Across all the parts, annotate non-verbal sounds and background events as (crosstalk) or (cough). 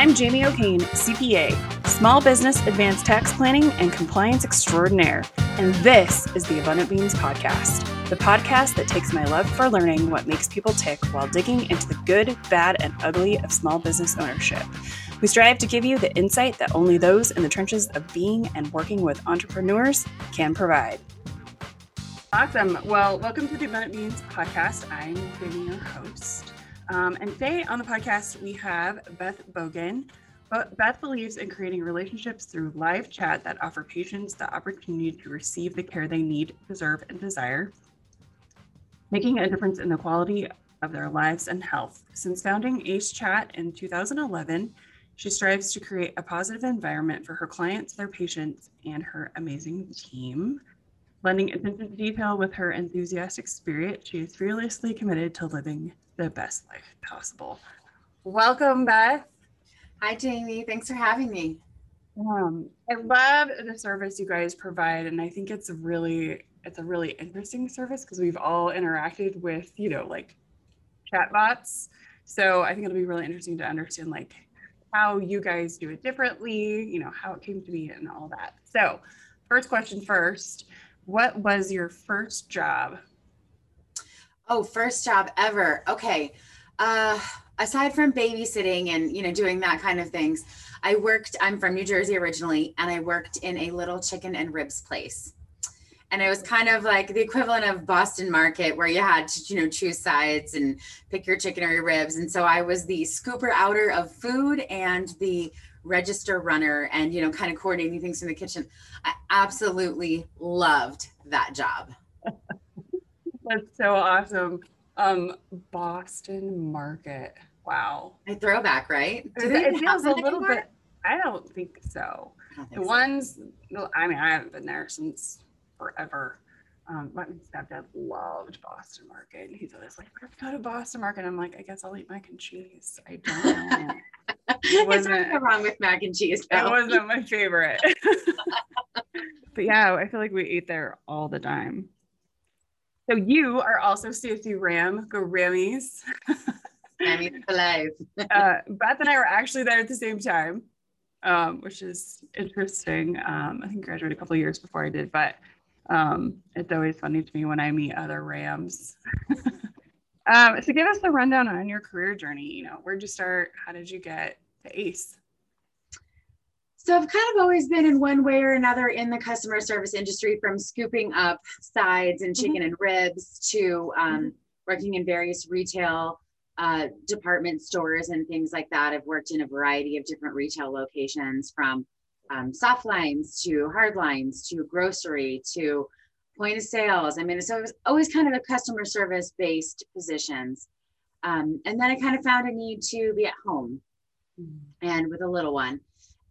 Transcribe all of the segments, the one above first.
I'm Jamie O'Kane, CPA, Small Business Advanced Tax Planning and Compliance Extraordinaire, and this is the Abundant Beans Podcast, the podcast that takes my love for learning what makes people tick while digging into the good, bad, and ugly of small business ownership. We strive to give you the insight that only those in the trenches of being and working with entrepreneurs can provide. Awesome. Well, welcome to the Abundant Beans podcast. I'm Jamie, your host. Um, and today on the podcast, we have Beth Bogan. Beth believes in creating relationships through live chat that offer patients the opportunity to receive the care they need, deserve, and desire, making a difference in the quality of their lives and health. Since founding ACE Chat in 2011, she strives to create a positive environment for her clients, their patients, and her amazing team. Lending attention to detail with her enthusiastic spirit, she is fearlessly committed to living the best life possible. Welcome, Beth. Hi, Jamie. Thanks for having me. Um, I love the service you guys provide, and I think it's really it's a really interesting service because we've all interacted with you know like chatbots. So I think it'll be really interesting to understand like how you guys do it differently, you know, how it came to be and all that. So, first question first, what was your first job Oh, first job ever. Okay. Uh, aside from babysitting and you know doing that kind of things, I worked. I'm from New Jersey originally, and I worked in a little chicken and ribs place. And it was kind of like the equivalent of Boston Market, where you had to, you know, choose sides and pick your chicken or your ribs. And so I was the scooper outer of food and the register runner, and you know, kind of coordinating things in the kitchen. I absolutely loved that job. (laughs) That's so awesome. Um, Boston Market. Wow. A throwback, right? Do it, it feels a little bit. I don't think so. Don't think the so. ones, I mean, I haven't been there since forever. Um, my stepdad loved Boston Market. He's always like, "Let's go to Boston Market." I'm like, "I guess I'll eat mac and cheese." I don't (laughs) know. it wasn't nothing wrong with mac and cheese. Though. It wasn't my favorite. (laughs) but yeah, I feel like we eat there all the time. So you are also CSU Ram. Go Rammies. (laughs) Rammies alive. uh, Beth and I were actually there at the same time, um, which is interesting. Um, I think graduated a couple years before I did, but um, it's always funny to me when I meet other Rams. (laughs) um, so give us the rundown on your career journey. You know, where'd you start? How did you get to ACE? So I've kind of always been in one way or another in the customer service industry, from scooping up sides and chicken mm-hmm. and ribs to um, mm-hmm. working in various retail uh, department stores and things like that. I've worked in a variety of different retail locations, from um, soft lines to hard lines to grocery to point of sales. I mean, so it was always kind of a customer service based positions. Um, and then I kind of found a need to be at home and with a little one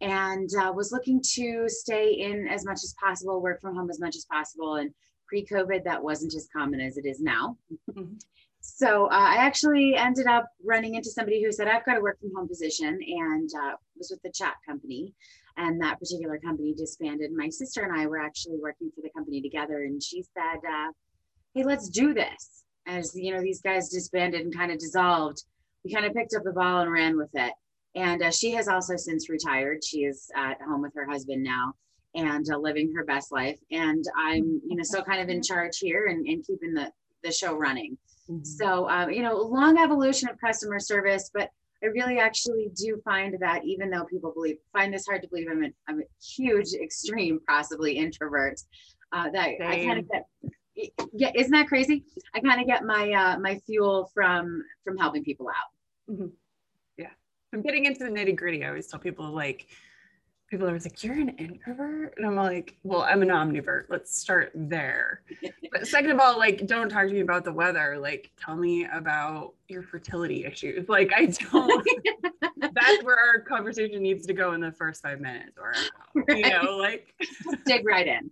and uh, was looking to stay in as much as possible, work from home as much as possible. And pre COVID, that wasn't as common as it is now. Mm-hmm. So uh, I actually ended up running into somebody who said, I've got a work from home position and uh, was with the chat company. And that particular company disbanded. My sister and I were actually working for the company together. And she said, uh, Hey, let's do this. As you know, these guys disbanded and kind of dissolved. We kind of picked up the ball and ran with it. And uh, she has also since retired. She is at home with her husband now and uh, living her best life. And I'm, you know, still kind of in charge here and, and keeping the, the show running. Mm-hmm. So, uh, you know, long evolution of customer service, but I really actually do find that even though people believe, find this hard to believe, I'm a, I'm a huge, extreme, possibly introvert, uh, that Same. I kind of get, yeah, isn't that crazy? I kind of get my, uh, my fuel from, from helping people out. Mm-hmm. I'm getting into the nitty gritty. I always tell people like, people are always like, "You're an introvert," and I'm like, "Well, I'm an omnivert. Let's start there." but (laughs) second of all, like, don't talk to me about the weather. Like, tell me about your fertility issues. (laughs) Like, I don't. (laughs) that's where our conversation needs to go in the first five minutes, or right. you know, like, dig right in.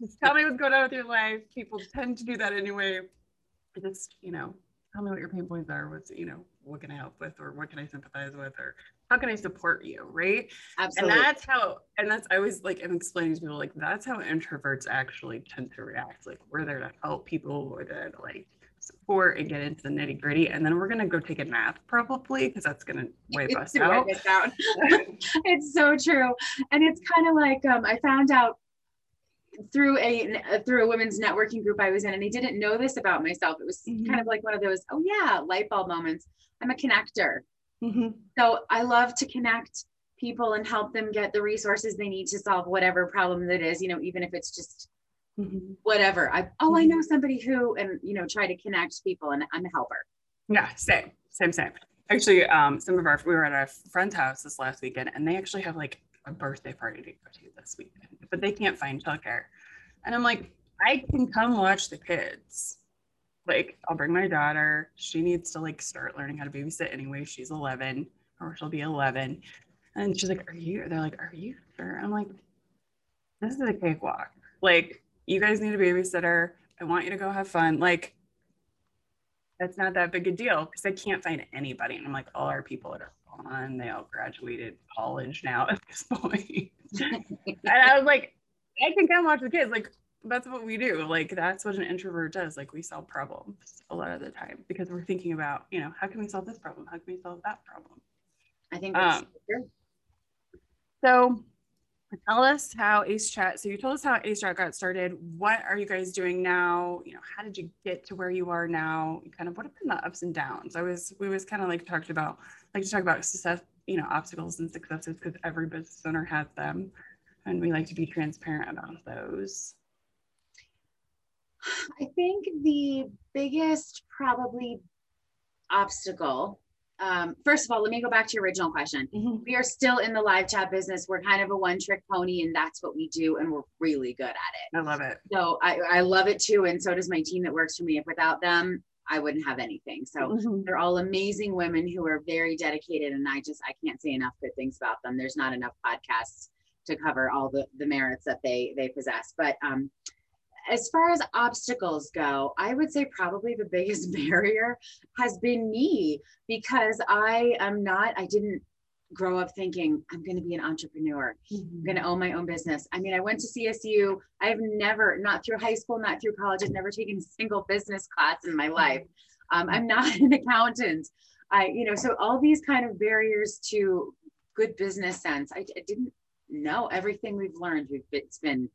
just tell me what's going on with your life. People tend to do that anyway. Just you know, tell me what your pain points are. What's, you know, what can I help with or what can I sympathize with or how can I support you? Right. Absolutely. And that's how, and that's, I always like, I'm explaining to people like, that's how introverts actually tend to react. Like we're there to help people, we're there to like support and get into the nitty gritty. And then we're going to go take a nap probably because that's going to wipe (laughs) us Wipe out. us out. (laughs) it's so true. And it's kind of like um, I found out through a through a women's networking group I was in, and I didn't know this about myself. It was Mhm. kind of like one of those, oh yeah, light bulb moments. I'm a connector. Mhm. So I love to connect people and help them get the resources they need to solve whatever problem that is, you know, even if it's just Mhm. whatever. I oh, I know somebody who and you know, try to connect people and I'm a helper. Yeah, same, same, same. Actually, um, some of our we were at a friend's house this last weekend, and they actually have like a birthday party to go to this weekend, but they can't find childcare. And I'm like, I can come watch the kids. Like, I'll bring my daughter. She needs to like start learning how to babysit anyway. She's 11, or she'll be 11. And she's like, "Are you?" They're like, "Are you sure?" I'm like, "This is a cakewalk. Like, you guys need a babysitter. I want you to go have fun. Like." that's not that big a deal because I can't find anybody. And I'm like, all our people are gone. They all graduated college now at this (laughs) point. (laughs) and I was like, I can come watch the kids. Like, that's what we do. Like, that's what an introvert does. Like, we solve problems a lot of the time because we're thinking about, you know, how can we solve this problem? How can we solve that problem? I think that's Um, true. So tell us how Ace Chat. So you told us how Ace Chat got started. What are you guys doing now? You know, how did you get to where you are now? Kind of what have been the ups and downs? I was we was kind of like talked about like to talk about success, you know, obstacles and successes because every business owner has them. And we like to be transparent about those. I think the biggest probably obstacle. Um, first of all, let me go back to your original question. We are still in the live chat business. We're kind of a one trick pony, and that's what we do, and we're really good at it. I love it. So I, I love it too, and so does my team that works for me. If without them, I wouldn't have anything. So they're all amazing women who are very dedicated, and I just I can't say enough good things about them. There's not enough podcasts to cover all the the merits that they they possess, but um, as far as obstacles go, I would say probably the (laughs) biggest barrier has been me because I am not, I didn't grow up thinking I'm going to be an entrepreneur. I'm going to own my own business. I mean, I went to CSU. I've never, not through high school, not through college, I've never taken a single business class in my life. Um, I'm not an accountant. I, you know, so all these kind of barriers to good business sense, I, I didn't know everything we've learned. We've, it's been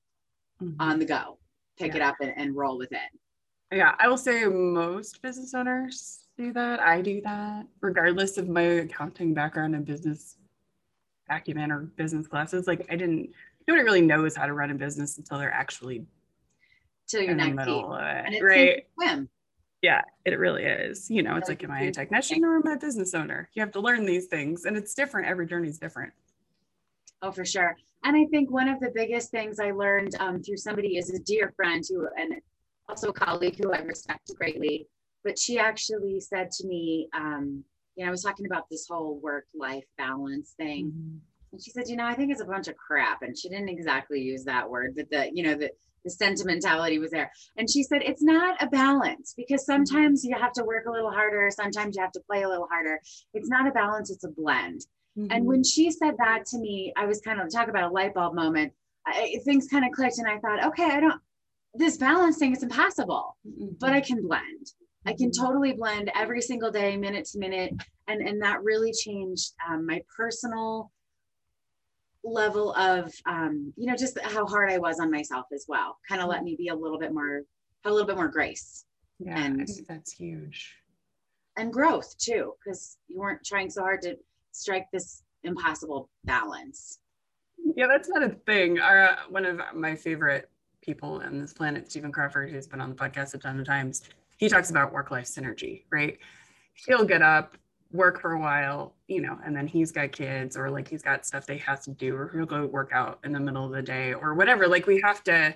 Mhm. on the go pick Yeah. it up and, and roll with it Yeah, I will say most business owners do that. I do that, regardless of my accounting background and business acumen or business classes. Like I didn't, nobody really knows how to run a business until they're actually till you're in the deep middle of and it, right? swim Yeah, it really is. You know, it's Like like, am I a technician or am I a business owner? You have to learn these things, and it's different. Every journey is different. oh for sure and i think one of the biggest things i learned um, through somebody is a dear friend who and also a colleague who i respect greatly but she actually said to me um, you know i was talking about this whole work life balance thing mm-hmm. And she said, you know, I think it's a bunch of crap. And she didn't exactly use that word, but the, you know, the, the sentimentality was there. And she said, it's not a balance because mm-hmm. sometimes you have to work a little harder. Sometimes you have to play a little harder. It's not a balance, it's a blend. Mm-hmm. And when she said that to me, I was kind of talk about a light bulb moment. I, things kind of clicked and I thought, okay, I don't, this balance thing is impossible, but I can blend. I can totally blend every single day, minute to minute. And, and that really changed um, my personal level of, um, you know, just how hard I was on myself as well. Kind of let me be a little bit more, have a little bit more grace yeah, and- that's huge. and growth too, because you weren't trying so hard to strike this impossible balance. Yeah, that's not a thing. Our, uh, one of my favorite people on this planet, Stephen Crawford, who's been on the podcast a ton of times, he talks about work life synergy, right? He'll get up, work for a while, you know, and then he's got kids or like he's got stuff they have to do, or he'll go work out in the middle of the day or whatever. Like we have to,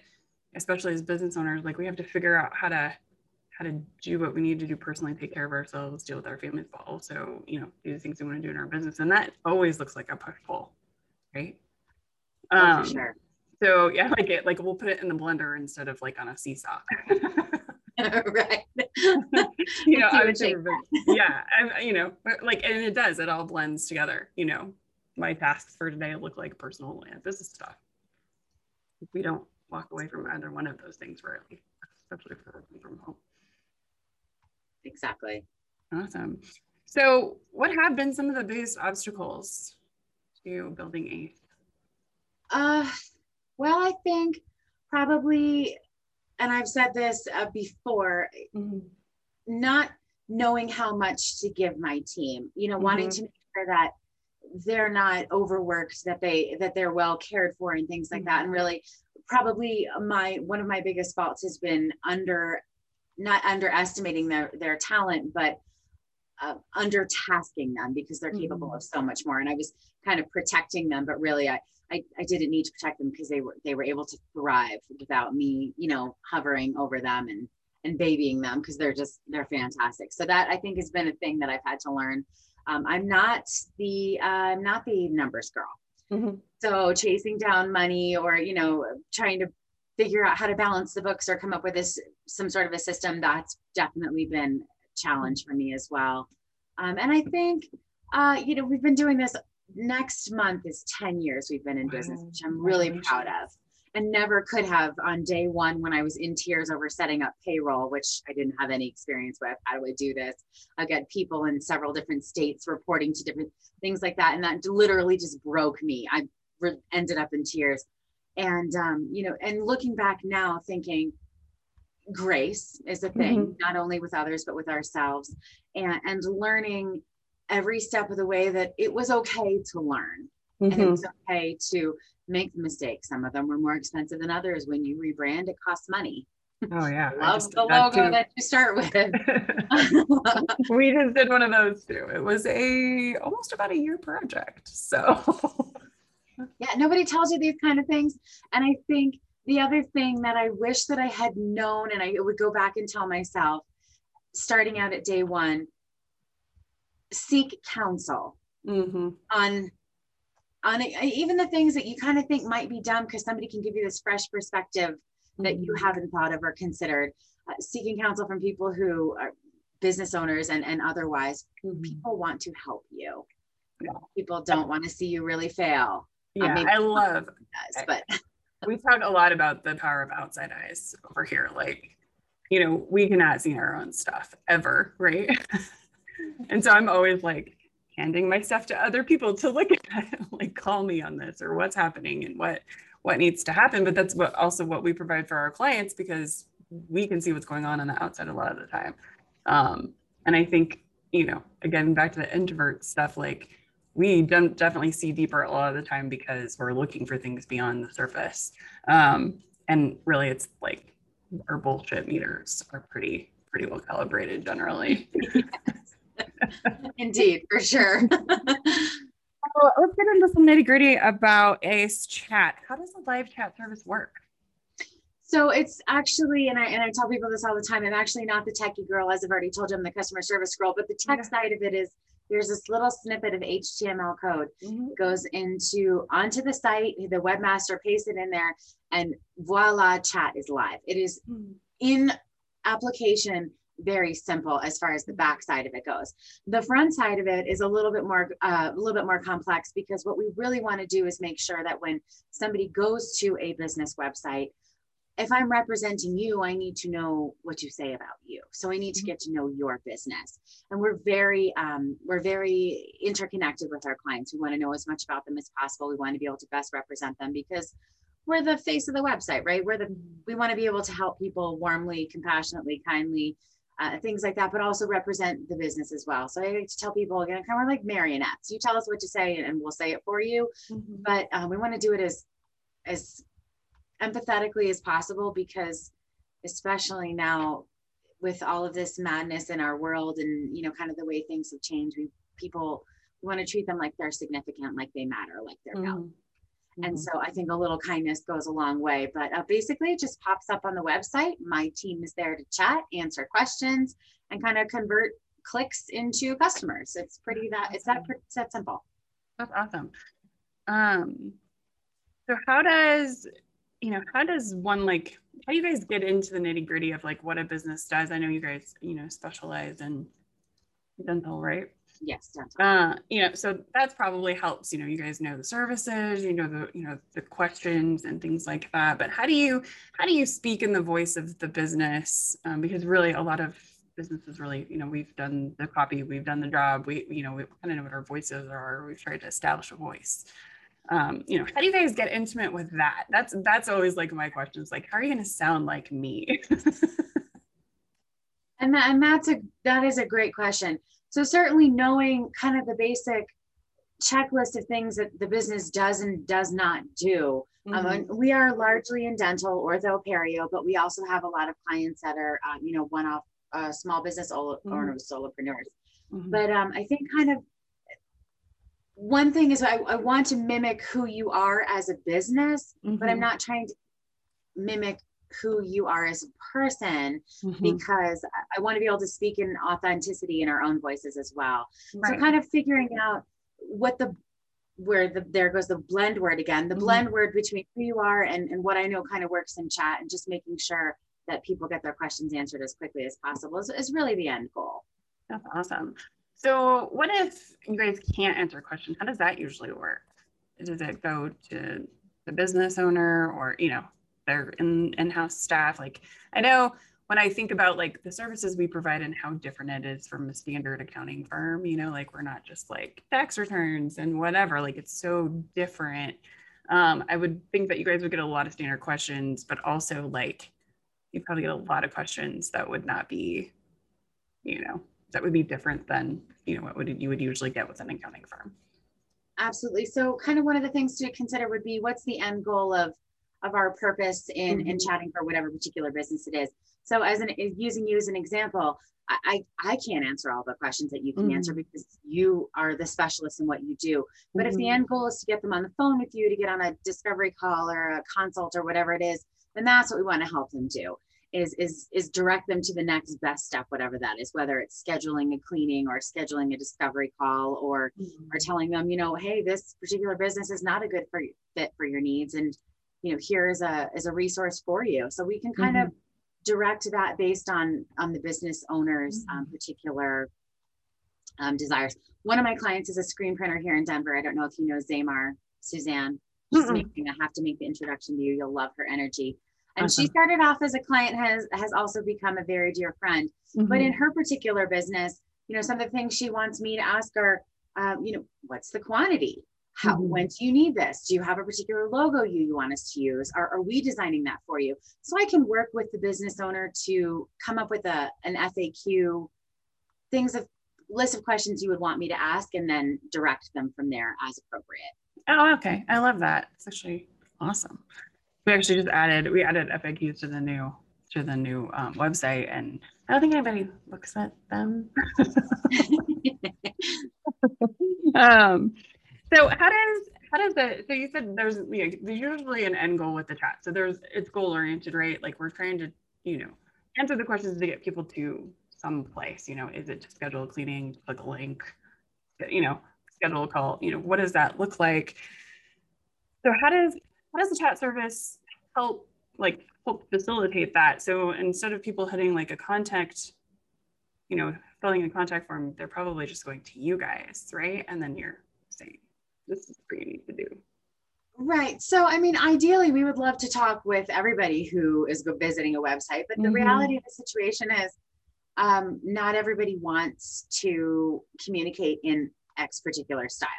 especially as business owners, like we have to figure out how to how to do what we need to do personally, take care of ourselves, deal with our families, but also, you know, do the things we want to do in our business. And that always looks like a push pull, right? Oh, Um, for sure. So yeah, (laughs) like it, like we'll put it in the blender instead of like on a seesaw. (laughs) (laughs) right. (laughs) you know, I would say, yeah, I, you know, like, and it does, it all blends together. You know, my tasks for today look like personal and business stuff. We don't walk away from either one of those things rarely, especially if we're working from home. exactly. Awesome. So, what have been some of the biggest obstacles to building ACE? Uh, well, I think probably, and I've said this uh, before, mm-hmm. not knowing how much to give my team. You know, mm-hmm. wanting to make sure that they're not overworked, that they that they're well cared for, and things like mm-hmm. that. And really, probably my one of my biggest faults has been under not underestimating their their talent, but uh, under tasking them because they're capable mm-hmm. of so much more. And I was kind of protecting them, but really I, I, I didn't need to protect them because they were they were able to thrive without me, you know, hovering over them and and babying them because they're just they're fantastic. So that I think has been a thing that I've had to learn. Um, I'm not the uh, I'm not the numbers girl. Mm-hmm. So chasing down money or you know trying to figure out how to balance the books or come up with this some sort of a system that's definitely been a challenge for me as well um, and i think uh, you know we've been doing this next month is 10 years we've been in business which i'm really proud of. And never could have on day one when i was in tears over setting up payroll which i didn't have any experience with how do i do this? I got people in several different states reporting to different things like that and that literally just broke me. I re- ended up in tears. And um, you know and looking back now thinking grace is a thing mm-hmm. not only with others but with ourselves. And and learning every step of the way that it was okay to learn mm-hmm. and it mm-hmm. was okay to make mistakes some of them were more expensive than others when you rebrand it costs money Oh yeah. (laughs) Love the logo that you start with. (laughs) (laughs) we just did one of those too. It was a almost about a year project. So yeah, nobody tells you these kind of things. And I think the other thing that I wish that I had known, and I would go back and tell myself, starting out at day one, seek counsel mm-hmm. on on even the things that you kind of think might be dumb because somebody can give you this fresh perspective mm-hmm. that you mm-hmm. haven't thought of or considered. Uh, seeking counsel from people who are business owners and, and otherwise, mm-hmm. people want to help you. Yeah. People don't want to see you really fail. Yeah, I love. (laughs) Does, but (laughs) we talk a lot about the power of outside eyes over here. Like, you know, we cannot see our own stuff ever, right? (laughs) and so I'm always like handing my stuff to other people to look at, (laughs) like call me on this or what's happening and what what needs to happen. But that's what also what we provide for our clients because we can see what's going on on the outside a lot of the time. Um, and I think, you know, again, back to the introvert stuff, like we don't definitely see deeper a lot of the time because we're looking for things beyond the surface. Um, and really, it's like our bullshit meters are pretty pretty well calibrated generally. (laughs) (laughs) Indeed, for sure. so let's get into some nitty gritty about ACE Chat. How does a live chat service work? So it's actually, and I and I tell people this all the time. I'm actually not the techie girl, as I've already told you. I'm the customer service girl, but the tech yeah. side of it is there's this little snippet of HTML code mm-hmm. goes into onto the site. The webmaster pastes it in there, and voila, chat is live. It is mm-hmm. in application very simple as far as the back side of it goes. The front side of it is a little bit more uh, a little bit more complex because what we really want to do is make sure that when somebody goes to a business website if I'm representing you, I need to know what you say about you. So I need to mm-hmm. get to know your business. And we're very, um, we're very interconnected with our clients. We want to know as much about them as possible. We want to be able to best represent them because we're the face of the website, right? We're the, mm-hmm. we want to be able to help people warmly, compassionately, kindly, uh, things like that, but also represent the business as well. So I like to tell people again, kind of like marionettes. You tell us what to say, and we'll say it for you. Mm-hmm. But uh, we want to do it as as empathetically as possible because especially now with all of this madness in our world and you know kind of the way things have changed we people we want to treat them like they're significant like they matter like they're mm-hmm. valuable and mm-hmm. so i think a little kindness goes a long way but uh, basically it just pops up on the website my team is there to chat answer questions and kind of convert clicks into customers it's pretty that it's that it's that simple that's awesome um so how does you know, how does one like, how do you guys get into the nitty gritty of like what a business does? I know you guys, you know, specialize in dental, right? Yes. Uh, you know, so that's probably helps. You know, you guys know the services, you know the, you know, the questions and things like that. But how do you, how do you speak in the voice of the business? Um, because really, a lot of businesses really, you know, we've done the copy, we've done the job, we, you know, we kind of know what our voices are. We've tried to establish a voice. Um, you know, how do you guys get intimate with that? That's that's always like my question. Is like, how are you going to sound like me? (laughs) and that, and that's a that is a great question. So certainly knowing kind of the basic checklist of things that the business does and does not do. Um, mm-hmm. Um, we are largely in dental, ortho, perio, but we also have a lot of clients that are, um, you know, one-off uh, small business owners, mm-hmm. solopreneurs. Mm-hmm. But um, I think kind of one thing is I, I, want to mimic who you are as a business, but I'm mm-hmm. not trying to mimic who you are as a person mm-hmm. because I, I want to be able to speak in authenticity in our own voices as well. Right. So kind of figuring out what the where the there goes the blend word again the mm-hmm. blend word between who you are and, and what i know kind of works in chat and just making sure that people get their questions answered as quickly as possible is, is really the end goal that's awesome so what if you guys can't answer a question how does that usually work does it go to the business owner or you know their in, in-house staff like i know when I think about like the services we provide and how different it is from a standard accounting firm, you know, like we're not just like tax returns and whatever, like it's so different. Um, I would think that you guys would get a lot of standard questions, but also like you probably get a lot of questions that would not be, you know, that would be different than, you know, what would you would usually get with an accounting firm. Absolutely. So kind of one of the things to consider would be what's the end goal of of our purpose in, mm-hmm. in chatting for whatever particular business it is. So as an using you as an example, I, I can't answer all the questions that you can mm-hmm. answer because you are the specialist in what you do. But mm-hmm. if the mm-hmm. end goal is to get them on the phone with you, to get on a discovery call or a consult or whatever it is, then that's what we want to help them do is is is direct them to the next best step whatever that is whether it's scheduling a cleaning or scheduling a discovery call or mm-hmm. or telling them you know hey this particular business is not a good for fit for your needs and you know here is a is a resource for you. So we can kind mm-hmm. of direct that based on on the business owner's um, mm-hmm. particular um, desires. One of my clients is a screen printer here in denver. I don't know if you know zamar suzanne. She's making i have to make the introduction to you. You'll love her energy. And awesome. she started off as a client has has also become a very dear friend. Mm-hmm. but in her particular business you know some of the things she wants me to ask are um, you know what's the quantity how, mm-hmm. when do you need this? Do you have a particular logo you, you want us to use? Are, are we designing that for you? So I can work with the business owner to come up with a, an FAQ, things of list of questions you would want me to ask and then direct them from there as appropriate. Oh, okay. I love that. It's actually awesome. We actually just added, we added FAQs to the new, to the new um, website and I don't think anybody looks at them. (laughs) (laughs) um, so how does how does the so you said there's you know, there's usually an end goal with the chat. So there's it's goal oriented, right? Like we're trying to you know answer the questions to get people to some place. You know, is it to schedule a cleaning, click a link, you know, schedule a call. You know, what does that look like? So how does how does the chat service help like help facilitate that? So instead of people hitting like a contact, you know, filling in a contact form, they're probably just going to you guys, right? And then you're saying this is what you need to do. Right. So, I mean, ideally, we would love to talk with everybody who is visiting a website, but the mm-hmm. reality of the situation is um, not everybody wants to communicate in X particular style.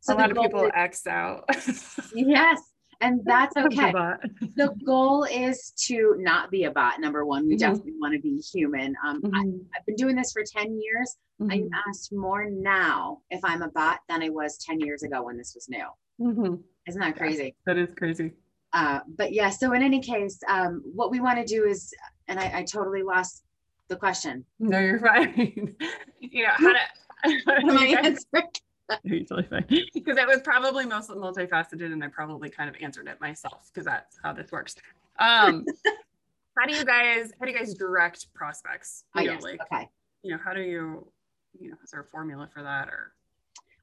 So, a lot of people is, X out. (laughs) yes and that's okay. the goal is to not be a bot. Number one, we mm-hmm. definitely want to be human. Um, mm-hmm. I, have been doing this for 10 years. Mm-hmm. I'm asked more now if I'm a bot than I was 10 years ago when this was new. Mm-hmm. Isn't that crazy? Yeah, that is crazy. Uh, but yeah, so in any case, um, what we want to do is, and I, I, totally lost the question. No, you're fine. (laughs) you know, how to. (laughs) my answer (laughs) totally fine. Because it was probably most multifaceted and I probably kind of answered it myself because that's how this works. Um, (laughs) how do you guys how do you guys direct prospects? You oh, know, yes. like, okay. You know, how do you, you know, is there a formula for that or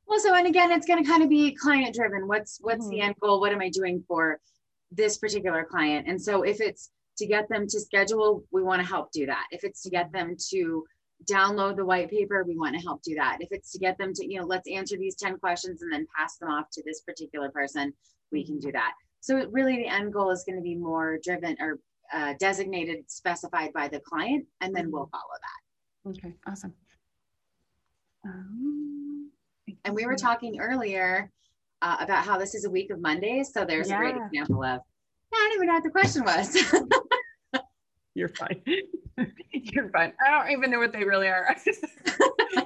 well, so and again, it's going to kind of be client driven. What's what's mm-hmm. the end goal? What am I doing for this particular client? And so if it's to get them to schedule, we want to help do that. If it's to get them to download the white paper, we want to help do that. If it's to get them to, you know, let's answer these 10 questions and then pass them off to this particular person, we can do that. So really the end goal is going to be more driven or uh, designated, specified by the client, and then we'll follow that. Okay, awesome. Um, And we were talking earlier uh, about how this is a week of Mondays. So there's a great example of, "Yeah, I don't even know what the question was. (laughs) You're fine. (laughs) You're fine. I don't even know what they really are. (laughs) I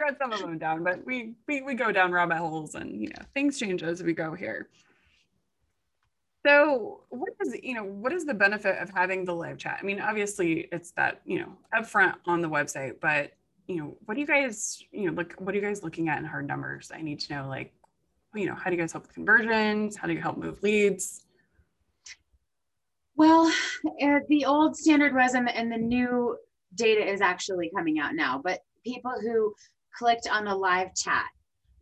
wrote some of them down, but we, we we go down rabbit holes and you know things change as we go here. So what is you know what is the benefit of having the live chat? I mean, obviously it's that you know upfront on the website, but you know what do you guys you know look what are you guys looking at in hard numbers? I need to know like you know how do you guys help with conversions? How do you help move leads? Well, uh, the old standard was, and the, and the new data is actually coming out now, but people who clicked on the live chat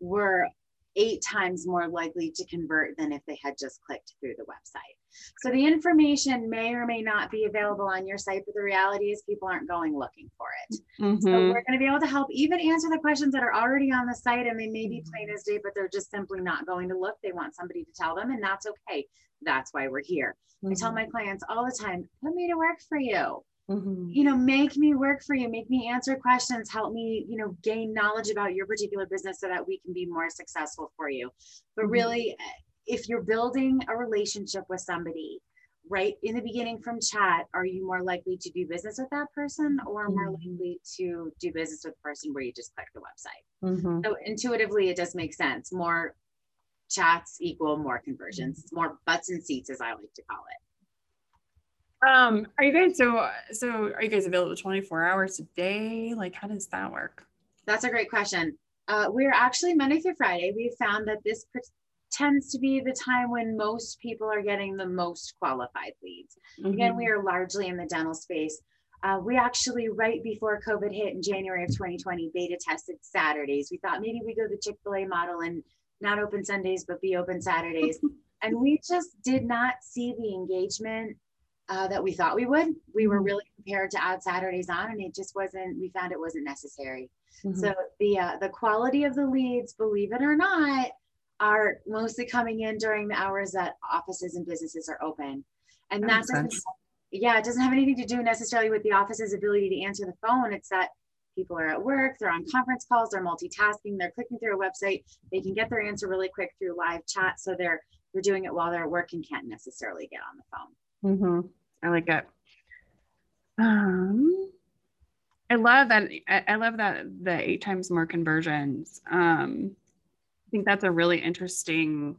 were eight times more likely to convert than if they had just clicked through the website. So the information may or may not be available on your site, but the reality is people aren't going looking for it. So Mm-hmm. we're going to be able to help even answer the questions that are already on the site and they may be plain as day, but they're just simply not going to look. They want somebody to tell them, and that's okay. That's why we're here. I tell my clients all the time, put me to work for you. Mhm. You know, make me work for you, make me answer questions, help me, you know, gain knowledge about your particular business so that we can be more successful for you. But Mhm. really, eh, if you're building a relationship with somebody, right in the beginning from chat, are you more likely to do business with that person or more Mhm. likely to do business with the person where you just click the website? Mhm. So intuitively, it does make sense. More chats equal more conversions, more butts and seats, as I like to call it. Um, are you guys so so are you guys available 24 hours a day? Like how does that work? That's a great question. Uh, we're actually Monday through Friday. We found that this tends to be the time when most people are getting the most qualified leads. Again, we are largely in the dental space. Uh, we actually, right before COVID hit in January of 2020, beta tested Saturdays. We thought maybe we go the Chick fil A model and not open Sundays, but be open Saturdays. (laughs) and we just did not see the engagement uh, that we thought we would. We were Mhm. really prepared to add Saturdays on, and it just wasn't, we found it wasn't necessary. Mhm. So the uh, the quality of the leads, believe it or not, are mostly coming in during the hours that offices and businesses are open, and That that, makes doesn't. sense. Yeah, it doesn't have anything to do necessarily with the office's ability to answer the phone. It's that people are at work, they're on conference calls, they're multitasking, they're clicking through a website, they can get their answer really quick through live chat, so they're they're doing it while they're at work and can't necessarily get on the phone. Mhm. I like it. Um, I love that. I, I love that the eight times more conversions. Um, I think that's a really interesting.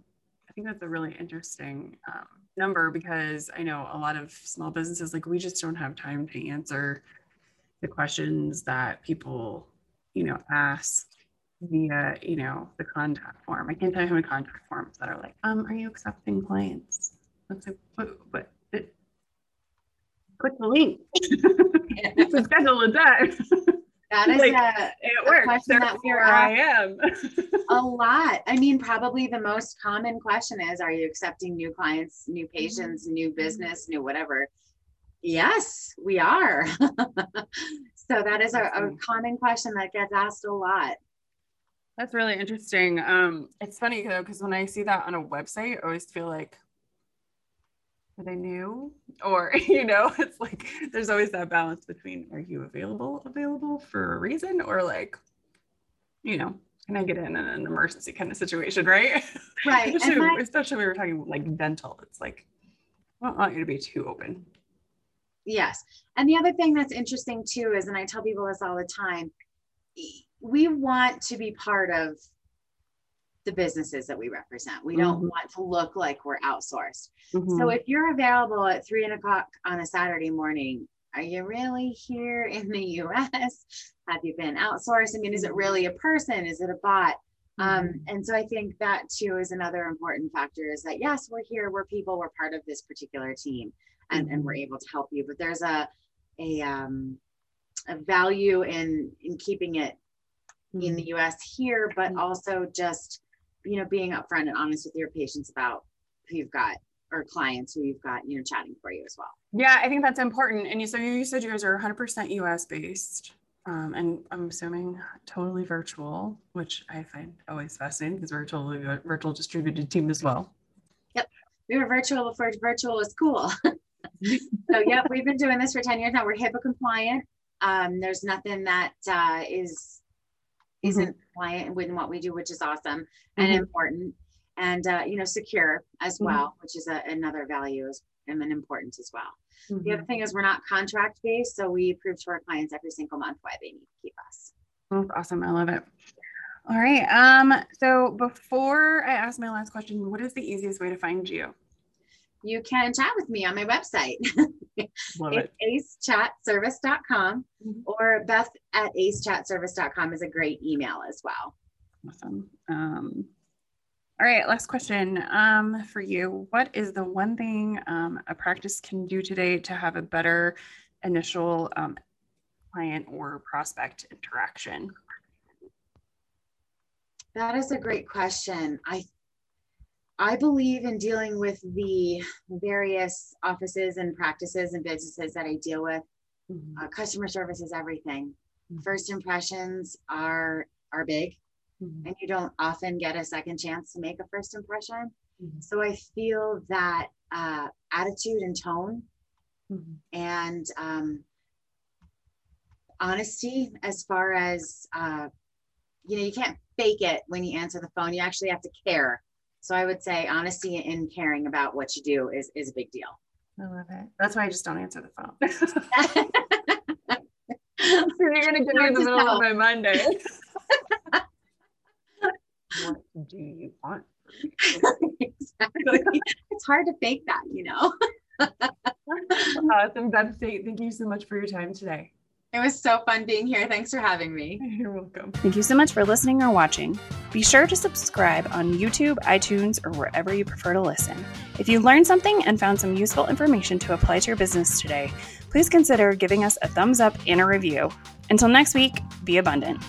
I think that's a really interesting um, number because I know a lot of small businesses like we just don't have time to answer the questions that people, you know, ask via, you know, the contact form. I can't tell you how many contact forms that are like, um, are you accepting clients? That's like, it, click the link (laughs) to schedule a time. That is Like, a, It works. question that we're I am. (laughs) a lot. I mean, probably the most common question is Are you accepting new clients, new patients, new business, new whatever? Yes, we are. (laughs) so that is a, a common question that gets asked a lot. That's really interesting. Um, it's funny though, because when I see that on a website, I always feel like, are they new? Or, (laughs) you know, it's like there's always that balance between are you available, available for a reason, or like, you know, can I get in in an emergency kind of situation, right? Right. (laughs) Especially, my- especially when we were talking like dental. It's like, I don't want you to be too open. Yes. And the other thing that's interesting too is, and I tell people this all the time, we want to be part of the businesses that we represent. We don't Mhm. want to look like we're outsourced. Mm-hmm. So if you're available at three o'clock on a Saturday morning, are you really here in the US? Have you been outsourced? I mean, is it really a person? Is it a bot? Um, and so I think that too is another important factor is that yes, we're here, we're people, we're part of this particular team and, and we're able to help you. But there's a a um a value in in keeping it in the US here, but also just, you know, being upfront and honest with your patients about who you've got or clients who you've got, you know, chatting for you as well. Yeah, I think that's important. And you, so you said you guys are 100% US based, um, and I'm assuming totally virtual, which I find always fascinating because we're a totally vi- virtual distributed team as well. Yep, we were virtual before virtual was cool. (laughs) so yep, we've been doing this for 10 years now. We're HIPAA compliant. Um, there's nothing that uh, is isn't compliant with what we do, which is awesome and Mhm. important, and uh, you know, secure as Mhm. well, which is a, another value as and an importance as well. The Mhm. other thing is we're not contract based, so we prove to our clients every single month why they need to keep us. Oh, awesome. I love it. All right. Um, so before I ask my last question, what is the easiest way to find you? You can chat with me on my website. (laughs) It's acechatservice.com Mhm. or Beth at acechatservice.com is a great email as well. Awesome. Um, all right, last question um, for you. What is the one thing um, a practice can do today to have a better initial um, client or prospect interaction? That is a great question. I I believe in dealing with the various offices and practices and businesses that I deal with. Uh, customer service is everything. Mhm. First impressions are are big, Mhm. and you don't often get a second chance to make a first impression. Mhm. So I feel that uh, attitude and tone Mhm. and um, honesty as far as uh, you know you can't fake it when you answer the phone you actually have to care so i would say honesty and caring about what you do is, is a big deal I love it. That's why I just don't answer the phone. so (laughs) (laughs) you're gonna get me in the middle of my Monday. what do you want? exactly. it's hard to fake that you know (laughs) Awesome, Beth State. Thank you so much for your time today. It was so fun being here thanks for having me (laughs) You're welcome. Thank you so much for listening or watching. Be sure to subscribe on YouTube, iTunes, or wherever you prefer to listen. If you learned something and found some useful information to apply to your business today, please consider giving us a thumbs up and a review. Until next week, be abundant.